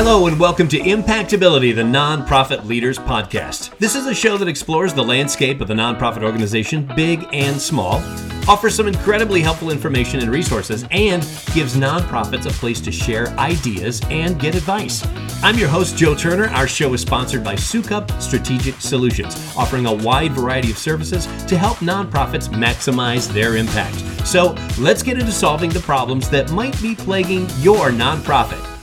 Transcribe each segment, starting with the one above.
Hello, and welcome to Impactability, the Nonprofit Leaders Podcast. This is a show that explores the landscape of the nonprofit organization, big and small, offers some incredibly helpful information and resources, and gives nonprofits a place to share ideas and get advice. I'm your host, Joe Turner. Our show is sponsored by Soukup Strategic Solutions, offering a wide variety of services to help nonprofits maximize their impact. So let's get into solving the problems that might be plaguing your nonprofit.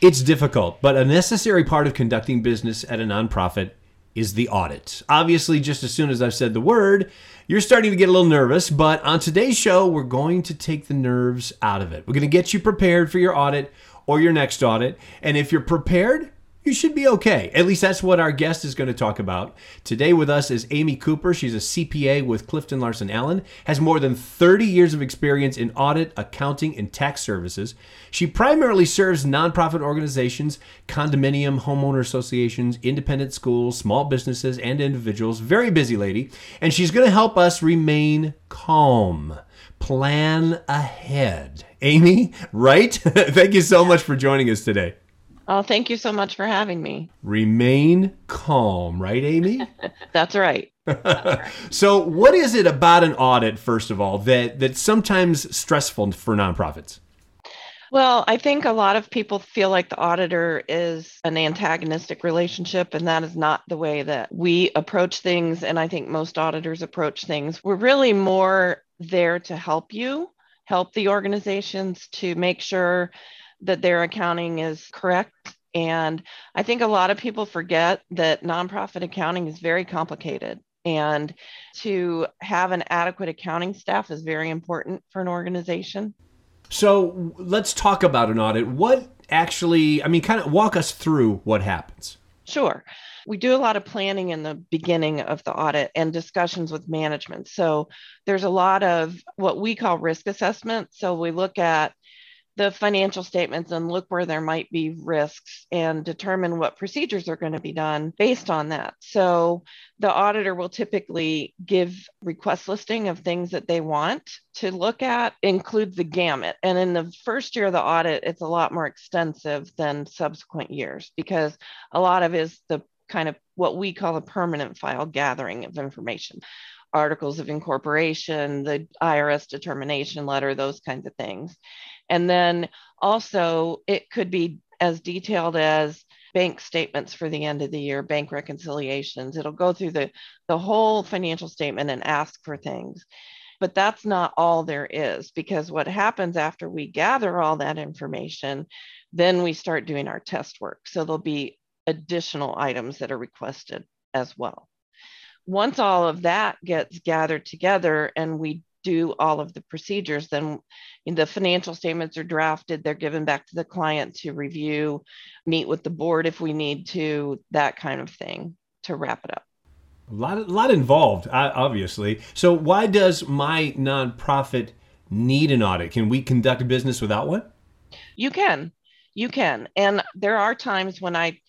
It's difficult, but a necessary part of conducting business at a nonprofit is the audit. Obviously, just as soon as I've said the word, you're starting to get a little nervous, but on today's show, we're going to take the nerves out of it. We're going to get you prepared for your audit or your next audit. And if you're prepared, you should be okay. At least that's what our guest is going to talk about. Today with us is Amy Cooper. She's a CPA with Clifton Larson Allen, has more than 30 years of experience in audit, accounting, and tax services. She primarily serves nonprofit organizations, condominium, homeowner associations, independent schools, small businesses, and individuals. Very busy lady. And she's going to help us remain calm. Plan ahead. Amy, right? Thank you so much for joining us today. Oh, thank you so much for having me. Remain calm, right, Amy? That's right. so, what is it about an audit, first of all, that that's sometimes stressful for nonprofits? Well, I think a lot of people feel like the auditor is an antagonistic relationship, and that is not the way that we approach things. And I think most auditors approach things. We're really more there to help you, help the organizations to make sure that their accounting is correct. And I think a lot of people forget that nonprofit accounting is very complicated. And to have an adequate accounting staff is very important for an organization. So let's talk about an audit. What actually, I mean, kind of walk us through what happens. Sure. We do a lot of planning in the beginning of the audit and discussions with management. So there's a lot of what we call risk assessment. So we look at the financial statements and look where there might be risks and determine what procedures are going to be done based on that. So the auditor will typically give request listing of things that they want to look at, include the gamut. And in the first year of the audit, it's a lot more extensive than subsequent years because a lot of is the kind of what we call a permanent file gathering of information articles of incorporation, the IRS determination letter, those kinds of things. And then also, it could be as detailed as bank statements for the end of the year, bank reconciliations. It'll go through the, the whole financial statement and ask for things. But that's not all there is because what happens after we gather all that information, then we start doing our test work. So there'll be additional items that are requested as well. Once all of that gets gathered together and we do all of the procedures, then the financial statements are drafted, they're given back to the client to review, meet with the board if we need to, that kind of thing to wrap it up. A lot, a lot involved, obviously. So, why does my nonprofit need an audit? Can we conduct business without one? You can. You can. And there are times when I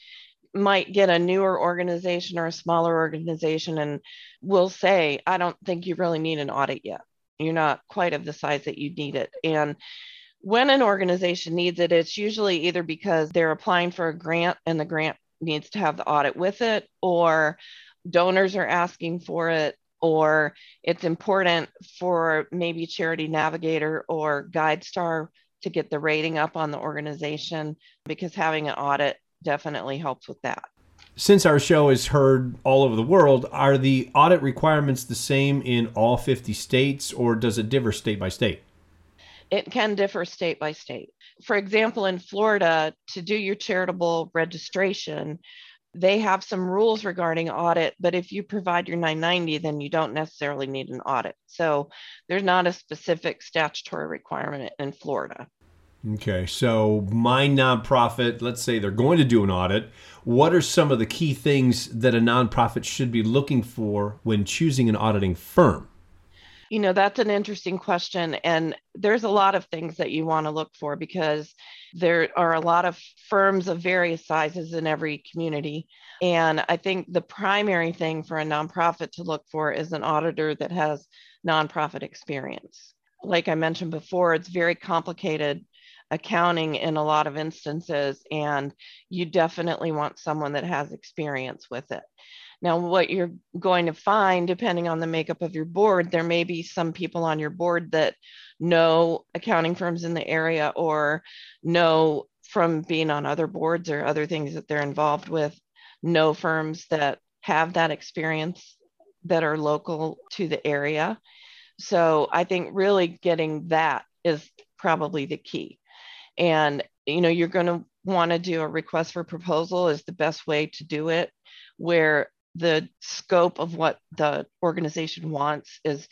might get a newer organization or a smaller organization and will say, I don't think you really need an audit yet you're not quite of the size that you need it. And when an organization needs it, it's usually either because they're applying for a grant and the grant needs to have the audit with it, or donors are asking for it, or it's important for maybe Charity Navigator or GuideStar to get the rating up on the organization because having an audit definitely helps with that since our show is heard all over the world, are the audit requirements the same in all 50 states or does it differ state by state? It can differ state by state. For example, in Florida, to do your charitable registration, they have some rules regarding audit, but if you provide your 990, then you don't necessarily need an audit. So there's not a specific statutory requirement in Florida. Okay, so my nonprofit, let's say they're going to do an audit. What are some of the key things that a nonprofit should be looking for when choosing an auditing firm? You know, that's an interesting question. And there's a lot of things that you want to look for because there are a lot of firms of various sizes in every community. And I think the primary thing for a nonprofit to look for is an auditor that has nonprofit experience. Like I mentioned before, it's very complicated accounting in a lot of instances, and you definitely want someone that has experience with it. Now, what you're going to find, depending on the makeup of your board, there may be some people on your board that know accounting firms in the area or know from being on other boards or other things that they're involved with, know firms that have that experience that are local to the area. So I think really getting that is probably the key. And you know, you're going to want to do a request for proposal is the best way to do it where the scope of what the organization wants is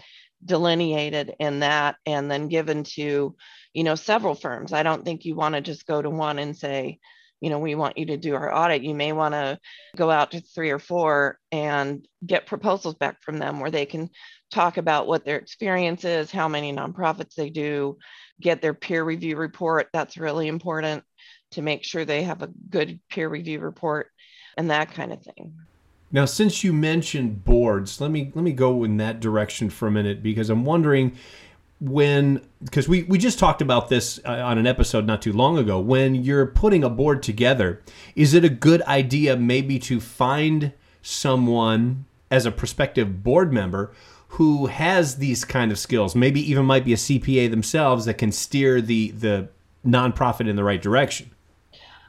delineated in that and then given to you know several firms. I don't think you want to just go to one and say you know we want you to do our audit. You may want to go out to three or four and get proposals back from them where they can talk about what their experience is how many nonprofits they do get their peer review report. That's really important to make sure they have a good peer review report and that kind of thing. Now, since you mentioned boards, let me let me go in that direction for a minute because I'm wondering when because we we just talked about this uh, on an episode not too long ago. When you're putting a board together is it a good idea maybe to find someone as a prospective board member who has these kind of skills maybe even might be a CPA themselves that can steer the the nonprofit in the right direction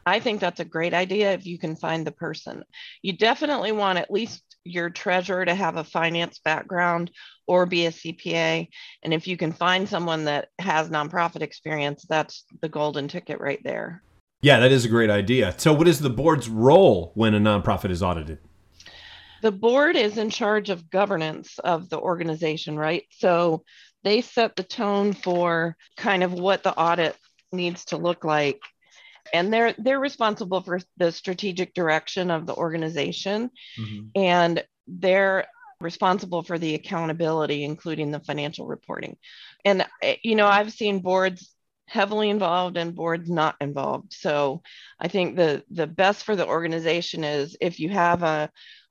I think that's a great idea if you can find the person. You definitely want at least your treasurer to have a finance background or be a CPA. And if you can find someone that has nonprofit experience, that's the golden ticket right there. Yeah, that is a great idea. So, what is the board's role when a nonprofit is audited? The board is in charge of governance of the organization, right? So, they set the tone for kind of what the audit needs to look like and they're they're responsible for the strategic direction of the organization mm-hmm. and they're responsible for the accountability including the financial reporting and eh, you know i've seen boards heavily involved and boards not involved so i think the the best for the organization is if you have a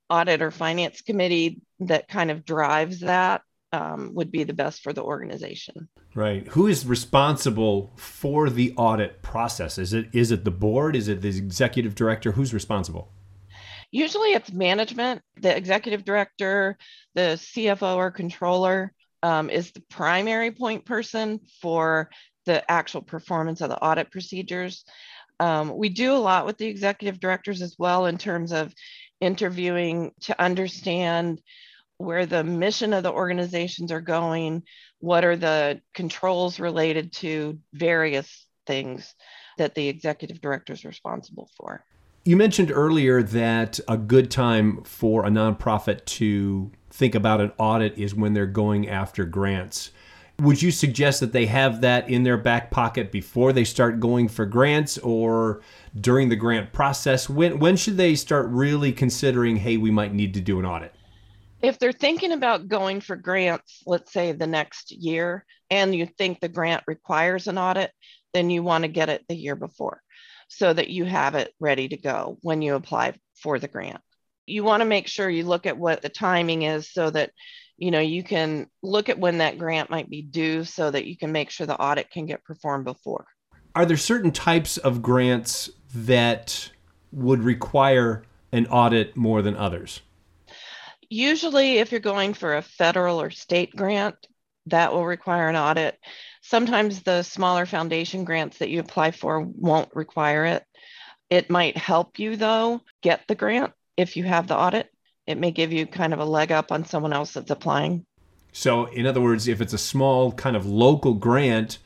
audit or finance committee that kind of drives that um, would be the best for the organization. Right. Who is responsible for the audit process? Is it is it the board? Is it the executive director? Who's responsible? Usually, it's management. The executive director, the CFO or controller, um, is the primary point person for the actual performance of the audit procedures. Um, we do a lot with the executive directors as well in terms of interviewing to understand where the mission of the organizations are going, what are the controls related to various things that the executive director is responsible for. You mentioned earlier that a good time for a nonprofit to think about an audit is when they're going after grants. Would you suggest that they have that in their back pocket before they start going for grants or during the grant process? When when should they start really considering, hey, we might need to do an audit? if they're thinking about going for grants, let's say the next year, and you think the grant requires an audit, then you want to get it the year before so that you have it ready to go when you apply for the grant. You want to make sure you look at what the timing is so that you know you can look at when that grant might be due so that you can make sure the audit can get performed before. Are there certain types of grants that would require an audit more than others? usually if you're going for a federal or state grant, that will require an audit. Sometimes the smaller foundation grants that you apply for won't require it. It might help you though get the grant if you have the audit. It may give you kind of a leg up on someone else that's applying. So, in other words, if it's a small kind of local grant,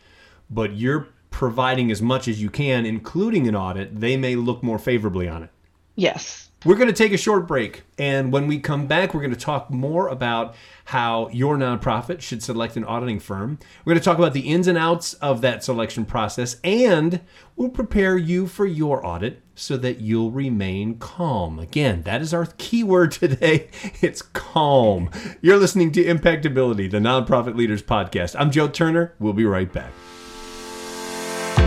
but you're providing as much as you can, including an audit, they may look more favorably on it. Yes. We're going to take a short break. And when we come back, we're going to talk more about how your nonprofit should select an auditing firm. We're going to talk about the ins and outs of that selection process. And we'll prepare you for your audit so that you'll remain calm. Again, that is our keyword today. It's calm. You're listening to Impactability, the Nonprofit Leaders Podcast. I'm Joe Turner. We'll be right back.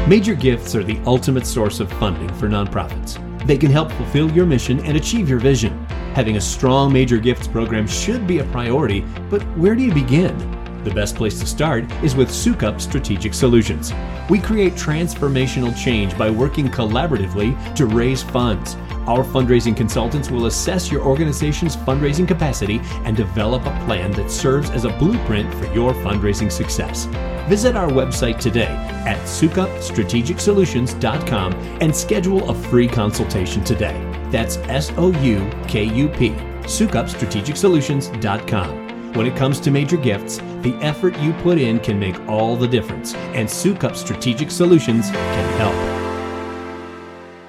Major gifts are the ultimate source of funding for nonprofits. They can help fulfill your mission and achieve your vision. Having a strong major gifts program should be a priority, but where do you begin? The best place to start is with Soukup Strategic Solutions. We create transformational change by working collaboratively to raise funds. Our fundraising consultants will assess your organization's fundraising capacity and develop a plan that serves as a blueprint for your fundraising success. Visit our website today at soukupstrategicsolutions.com and schedule a free consultation today. That's S O U K U P, soukupstrategicsolutions.com. When it comes to major gifts, the effort you put in can make all the difference, and Soukup Strategic Solutions can help.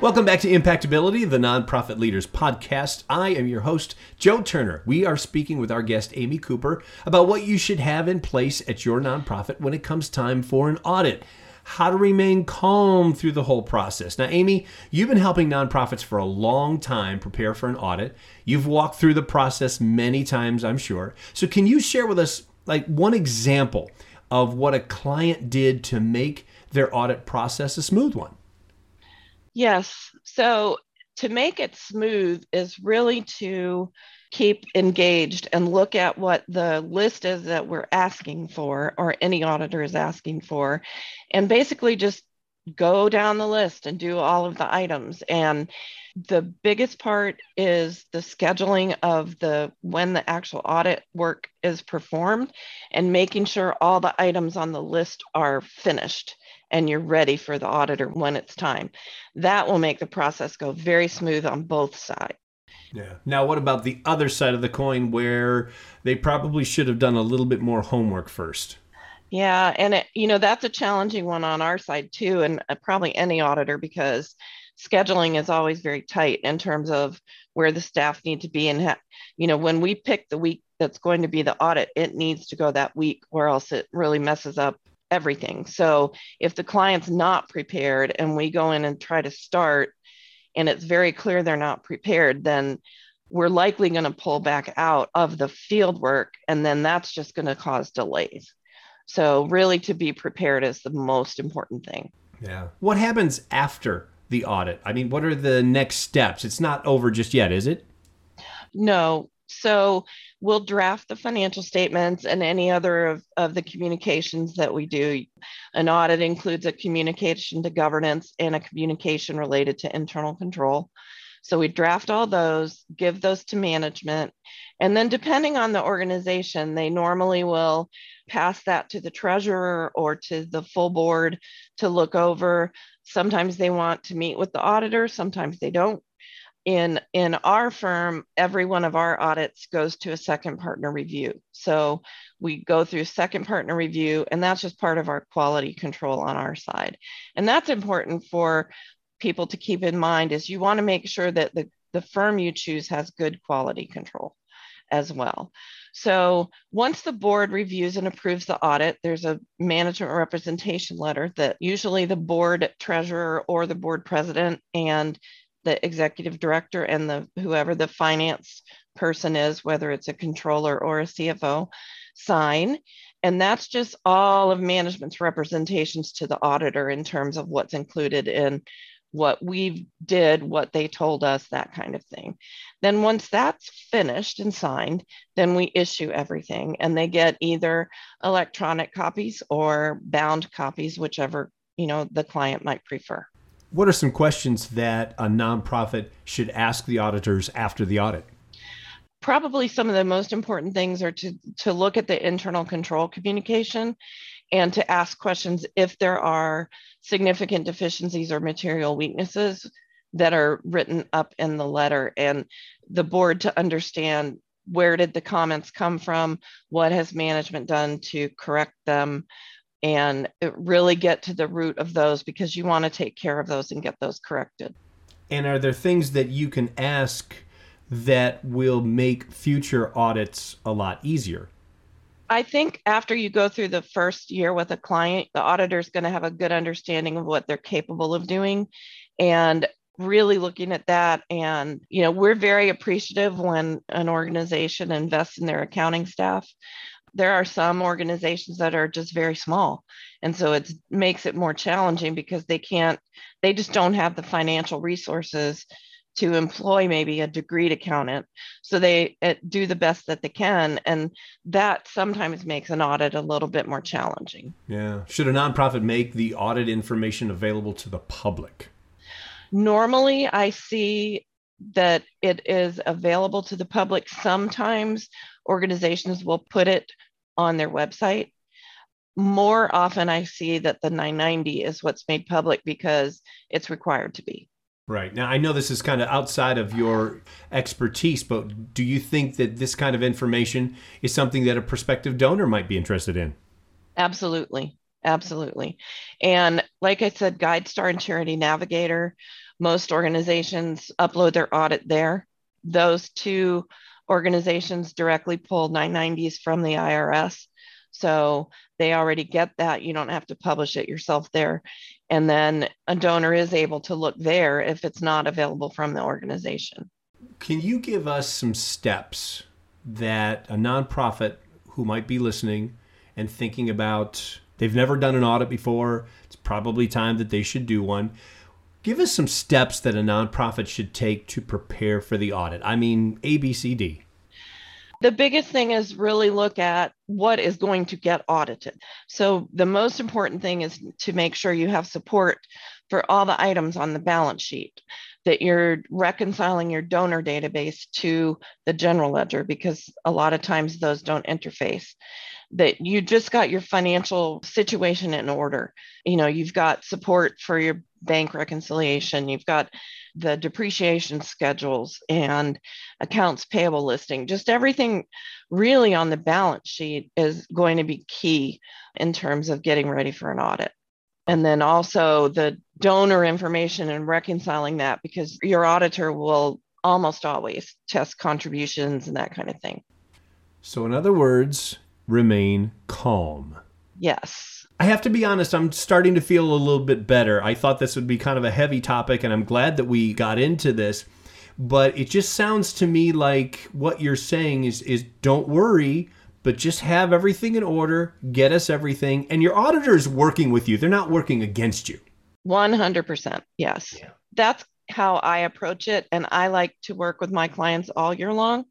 Welcome back to Impactability, the Nonprofit Leaders Podcast. I am your host, Joe Turner. We are speaking with our guest, Amy Cooper, about what you should have in place at your nonprofit when it comes time for an audit how to remain calm through the whole process. Now, Amy, you've been helping nonprofits for a long time prepare for an audit. You've walked through the process many times, I'm sure. So, can you share with us like one example of what a client did to make their audit process a smooth one? Yes. So, to make it smooth is really to keep engaged and look at what the list is that we're asking for or any auditor is asking for and basically just go down the list and do all of the items and the biggest part is the scheduling of the when the actual audit work is performed and making sure all the items on the list are finished and you're ready for the auditor when it's time that will make the process go very smooth on both sides yeah. Now, what about the other side of the coin where they probably should have done a little bit more homework first? Yeah, and it, you know that's a challenging one on our side too, and uh, probably any auditor because scheduling is always very tight in terms of where the staff need to be and ha- you know when we pick the week that's going to be the audit, it needs to go that week, or else it really messes up everything. So if the client's not prepared and we go in and try to start and it's very clear they're not prepared, then we're likely going to pull back out of the field work. And then that's just going to cause delays. So, really, to be prepared is the most important thing. Yeah. What happens after the audit? I mean, what are the next steps? It's not over just yet, is it? No. So, we'll draft the financial statements and any other of, of the communications that we do. An audit includes a communication to governance and a communication related to internal control. So we draft all those, give those to management, and then depending on the organization, they normally will pass that to the treasurer or to the full board to look over. Sometimes they want to meet with the auditor, sometimes they don't. In in our firm every one of our audits goes to a second partner review. So we go through second partner review and that's just part of our quality control on our side. And that's important for people to keep in mind is you want to make sure that the, the firm you choose has good quality control as well so once the board reviews and approves the audit, there's a management representation letter that usually the board treasurer or the board president and the executive director and the whoever the finance person is, whether it's a controller or a CFO, sign. And that's just all of management's representations to the auditor in terms of what's included in what we did, what they told us, that kind of thing. Then once that's finished and signed, then we issue everything and they get either electronic copies or bound copies, whichever, you know, the client might prefer. What are some questions that a nonprofit should ask the auditors after the audit? Probably some of the most important things are to, to look at the internal control communication and to ask questions if there are significant deficiencies or material weaknesses that are written up in the letter and the board to understand where did the comments come from what has management done to correct them and really get to the root of those because you want to take care of those and get those corrected. And are there things that you can ask that will make future audits a lot easier? I think after you go through the first year with a client, the auditor is going to have a good understanding of what they're capable of doing and really looking at that. And you know we're very appreciative when an organization invests in their accounting staff. There are some organizations that are just very small and so it makes it more challenging because they can't they just don't have the financial resources to employ maybe a degreed accountant. So they uh, do the best that they can and that sometimes makes an audit a little bit more challenging. Yeah. Should a nonprofit make the audit information available to the public? Normally i see that it is available to the public. Sometimes organizations will put it on their website. More often i see that the 990 is what's made public because it's required to be Right. Now, I know this is kind of outside of your expertise, but do you think that this kind of information is something that a prospective donor might be interested in? Absolutely. Absolutely. And like I said, GuideStar and Charity Navigator, most organizations upload their audit there. Those two organizations directly pull 990s from the IRS. So they already get that. You don't have to publish it yourself there. And then a donor is able to look there if it's not available from the organization. Can you give us some steps that a nonprofit who might be listening and thinking about they've never done an audit before, it's probably time that they should do one. Give us some steps that a nonprofit should take to prepare for the audit. I mean, ABCD the biggest thing is really look at what is going to get audited. So the most important thing is to make sure you have support for all the items on the balance sheet, that you're reconciling your donor database to the general ledger because a lot of times those don't interface. That you just got your financial situation in order. You know, you've got support for your bank reconciliation, you've got the depreciation schedules and accounts payable listing, just everything really on the balance sheet is going to be key in terms of getting ready for an audit. And then also the donor information and reconciling that because your auditor will almost always test contributions and that kind of thing. So, in other words, remain calm. Yes. I have to be honest, I'm starting to feel a little bit better. I thought this would be kind of a heavy topic, and I'm glad that we got into this. But it just sounds to me like what you're saying is is don't worry, but just have everything in order, get us everything, and your auditor is working with you. They're not working against you. 100%. Yes. Yeah. That's how I approach it. And I like to work with my clients all year long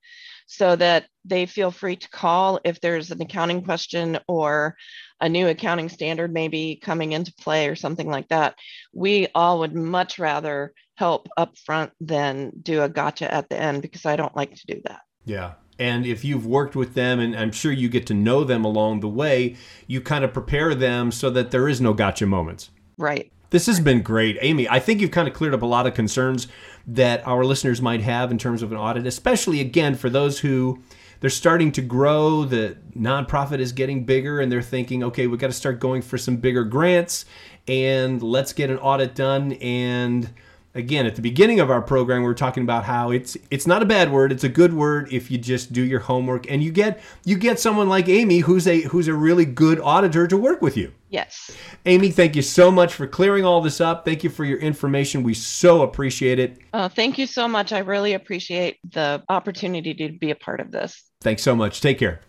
so that they feel free to call if there's an accounting question or a new accounting standard maybe coming into play or something like that. We all would much rather help up front than do a gotcha at the end because I don't like to do that. Yeah. And if you've worked with them, and I'm sure you get to know them along the way, you kind of prepare them so that there is no gotcha moments. Right. This has been great. Amy, I think you've kind of cleared up a lot of concerns that our listeners might have in terms of an audit, especially again for those who they're starting to grow. The nonprofit is getting bigger, and they're thinking, okay, we've got to start going for some bigger grants, and let's get an audit done. And again, at the beginning of our program, we are talking about how it's it's not a bad word; it's a good word if you just do your homework and you get you get someone like Amy, who's a who's a really good auditor to work with you. Yes. Amy, thank you so much for clearing all this up. Thank you for your information. We so appreciate it. Uh, thank you so much. I really appreciate the opportunity to be a part of this. Thanks so much. Take care.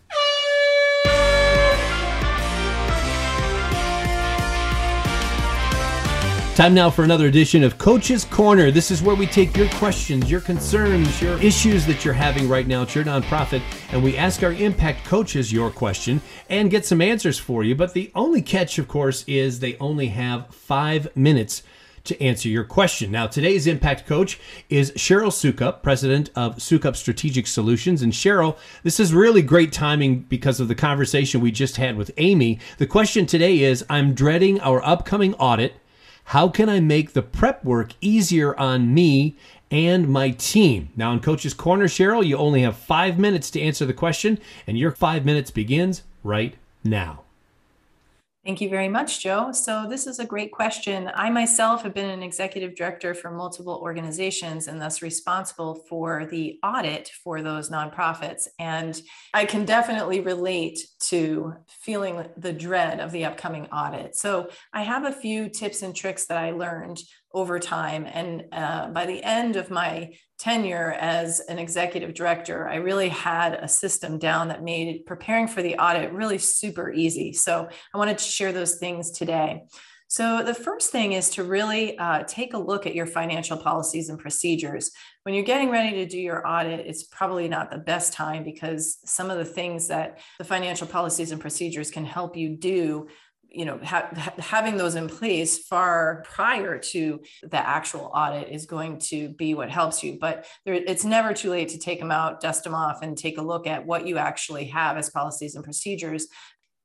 Time now for another edition of Coach's Corner. This is where we take your questions, your concerns, your issues that you're having right now at your nonprofit, and we ask our impact coaches your question and get some answers for you. But the only catch, of course, is they only have five minutes to answer your question. Now, today's impact coach is Cheryl Soukup, president of Soukup Strategic Solutions. And Cheryl, this is really great timing because of the conversation we just had with Amy. The question today is I'm dreading our upcoming audit how can I make the prep work easier on me and my team? Now, in Coach's Corner, Cheryl, you only have five minutes to answer the question, and your five minutes begins right now. Thank you very much, Joe. So, this is a great question. I myself have been an executive director for multiple organizations and thus responsible for the audit for those nonprofits. And I can definitely relate to feeling the dread of the upcoming audit. So, I have a few tips and tricks that I learned over time. And uh, by the end of my tenure as an executive director, I really had a system down that made preparing for the audit really super easy. So I wanted to share those things today. So, the first thing is to really uh, take a look at your financial policies and procedures. When you're getting ready to do your audit, it's probably not the best time because some of the things that the financial policies and procedures can help you do you know ha- having those in place far prior to the actual audit is going to be what helps you but there, it's never too late to take them out dust them off and take a look at what you actually have as policies and procedures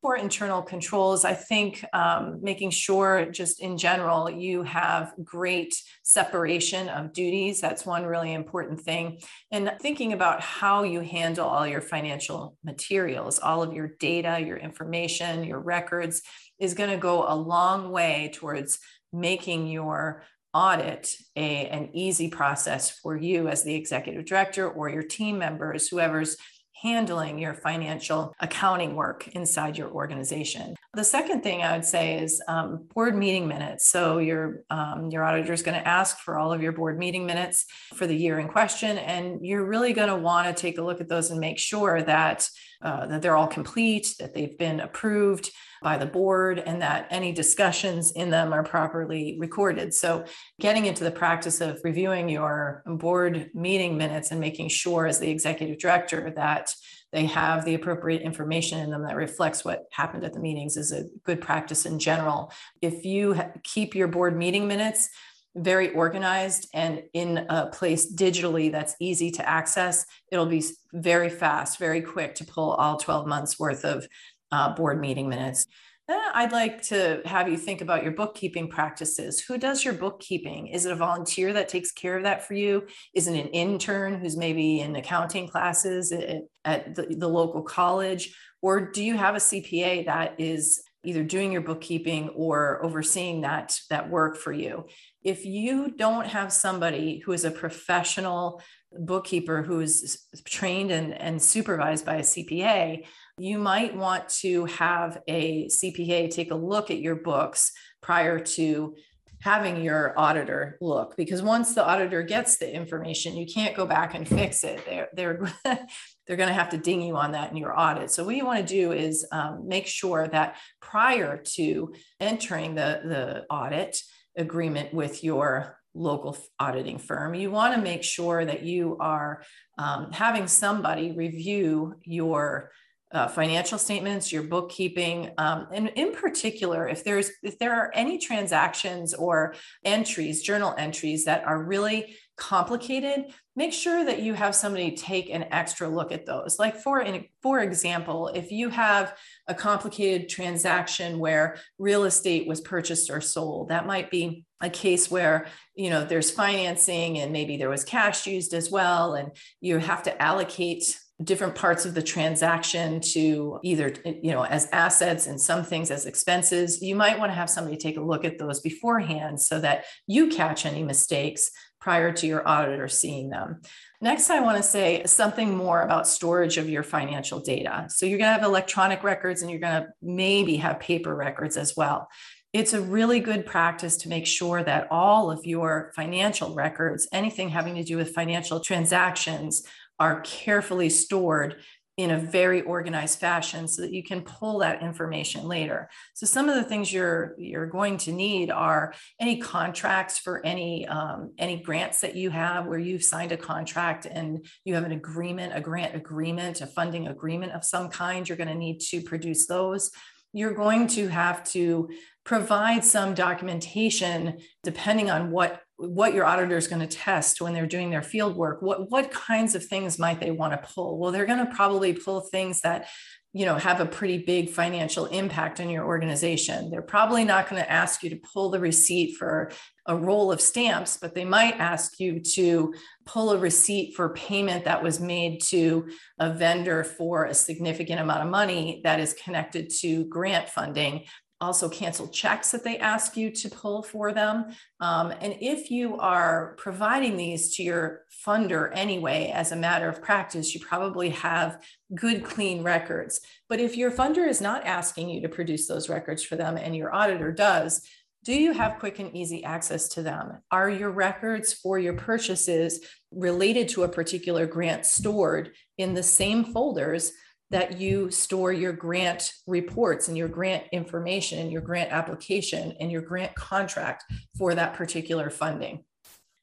for internal controls, I think um, making sure, just in general, you have great separation of duties. That's one really important thing. And thinking about how you handle all your financial materials, all of your data, your information, your records is going to go a long way towards making your audit a, an easy process for you as the executive director or your team members, whoever's handling your financial accounting work inside your organization. The second thing I would say is um, board meeting minutes. So your um, your auditor is going to ask for all of your board meeting minutes for the year in question, and you're really going to want to take a look at those and make sure that uh, that they're all complete, that they've been approved by the board and that any discussions in them are properly recorded. So, getting into the practice of reviewing your board meeting minutes and making sure, as the executive director, that they have the appropriate information in them that reflects what happened at the meetings is a good practice in general. If you keep your board meeting minutes, very organized and in a place digitally that's easy to access, it'll be very fast, very quick to pull all 12 months worth of uh, board meeting minutes. Then I'd like to have you think about your bookkeeping practices. Who does your bookkeeping? Is it a volunteer that takes care of that for you? Is it an intern who's maybe in accounting classes at, at the, the local college? Or do you have a CPA that is either doing your bookkeeping or overseeing that that work for you if you don't have somebody who is a professional bookkeeper who is trained and, and supervised by a cpa you might want to have a CPA take a look at your books prior to having your auditor look because once the auditor gets the information you can't go back and fix it. They're they're they're going to have to ding you on that in your audit. So what you want to do is um, make sure that prior to entering the the audit agreement with your local auditing firm you want to make sure that you are um, having somebody review your uh, financial statements, your bookkeeping, um, and in particular, if there's if there are any transactions or entries, journal entries that are really complicated, make sure that you have somebody take an extra look at those. Like for for example, if you have a complicated transaction where real estate was purchased or sold, that might be a case where you know there's financing and maybe there was cash used as well and you have to allocate different parts of the transaction to either you know as assets and some things as expenses. You might want to have somebody take a look at those beforehand so that you catch any mistakes prior to your auditor seeing them. Next i want to say something more about storage of your financial data. So you're going to have electronic records and you're going to maybe have paper records as well. It's a really good practice to make sure that all of your financial records, anything having to do with financial transactions, are carefully stored in a very organized fashion so that you can pull that information later. So some of the things you're you're going to need are any contracts for any um, any grants that you have where you've signed a contract and you have an agreement, a grant agreement, a funding agreement of some kind. You're going to need to produce those. You're going to have to provide some documentation depending on what what your auditor is going to test when they're doing their field work what what kinds of things might they want to pull? Well they're going to probably pull things that you know have a pretty big financial impact on your organization. They're probably not going to ask you to pull the receipt for a roll of stamps but they might ask you to pull a receipt for payment that was made to a vendor for a significant amount of money that is connected to grant funding also cancel checks that they ask you to pull for them. Um, and if you are providing these to your funder anyway, as a matter of practice, you probably have good, clean records. But if your funder is not asking you to produce those records for them and your auditor does, do you have quick and easy access to them? Are your records for your purchases related to a particular grant stored in the same folders that you store your grant reports and your grant information and your grant application and your grant contract for that particular funding.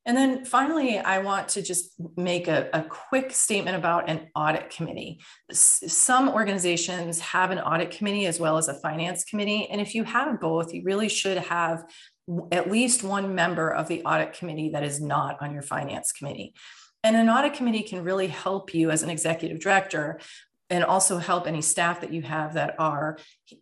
And then finally, I want to just make a, a, quick statement about an audit committee. Some organizations have an audit committee as well as a finance committee. And if you have both, you really should have at least one member of the audit committee that is not on your finance committee. And an audit committee can really help you as an executive director and also help any staff that you have that are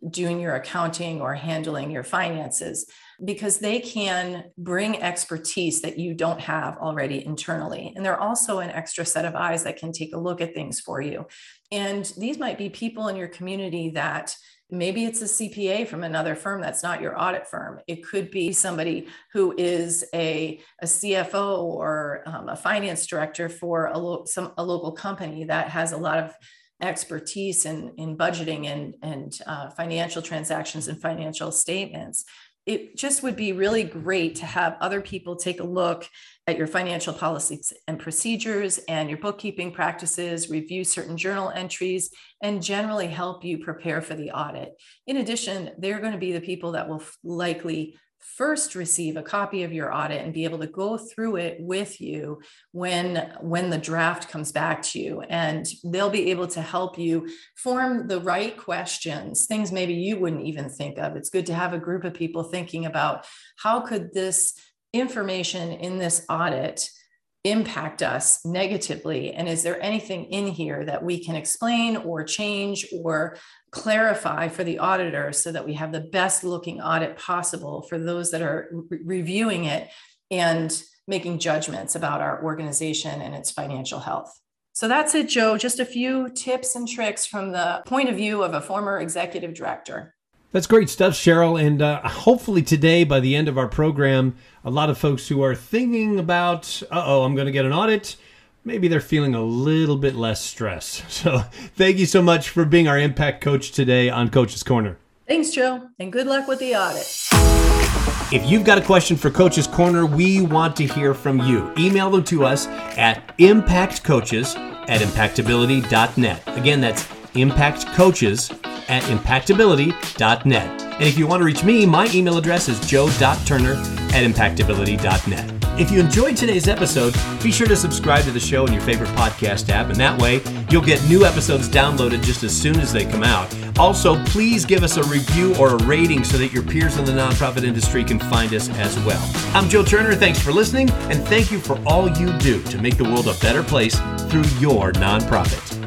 doing your accounting or handling your finances because they can bring expertise that you don't have already internally. And they're also an extra set of eyes that can take a look at things for you. And these might be people in your community that maybe it's a CPA from another firm that's not your audit firm. It could be somebody who is a, a CFO or um, a finance director for a, lo- some, a local company that has a lot of expertise in, in budgeting and, and uh, financial transactions and financial statements it just would be really great to have other people take a look at your financial policies and procedures and your bookkeeping practices, review certain journal entries, and generally help you prepare for the audit. In addition, they're going to be the people that will likely first receive a copy of your audit and be able to go through it with you when when the draft comes back to you. And they'll be able to help you form the right questions things maybe you wouldn't even think of. It's good to have a group of people thinking about how could this information in this audit impact us negatively? And is there anything in here that we can explain or change or clarify for the auditor so that we have the best looking audit possible for those that are re- reviewing it and making judgments about our organization and its financial health? So that's it, Joe. Just a few tips and tricks from the point of view of a former executive director. That's great stuff, Cheryl. And uh, hopefully today, by the end of our program, a lot of folks who are thinking about, uh oh, I'm going to get an audit, maybe they're feeling a little bit less stress. So thank you so much for being our impact coach today on Coach's Corner. Thanks, Joe, and good luck with the audit. If you've got a question for Coach's Corner, we want to hear from you. Email them to us at impactcoaches at impactability.net. Again, that's impactcoaches at impactability.net. And if you want to reach me, my email address is joe.turner at impactability.net. If you enjoyed today's episode, be sure to subscribe to the show in your favorite podcast app, and that way you'll get new episodes downloaded just as soon as they come out. Also, please give us a review or a rating so that your peers in the nonprofit industry can find us as well. I'm Joe Turner. Thanks for listening, and thank you for all you do to make the world a better place through your nonprofit.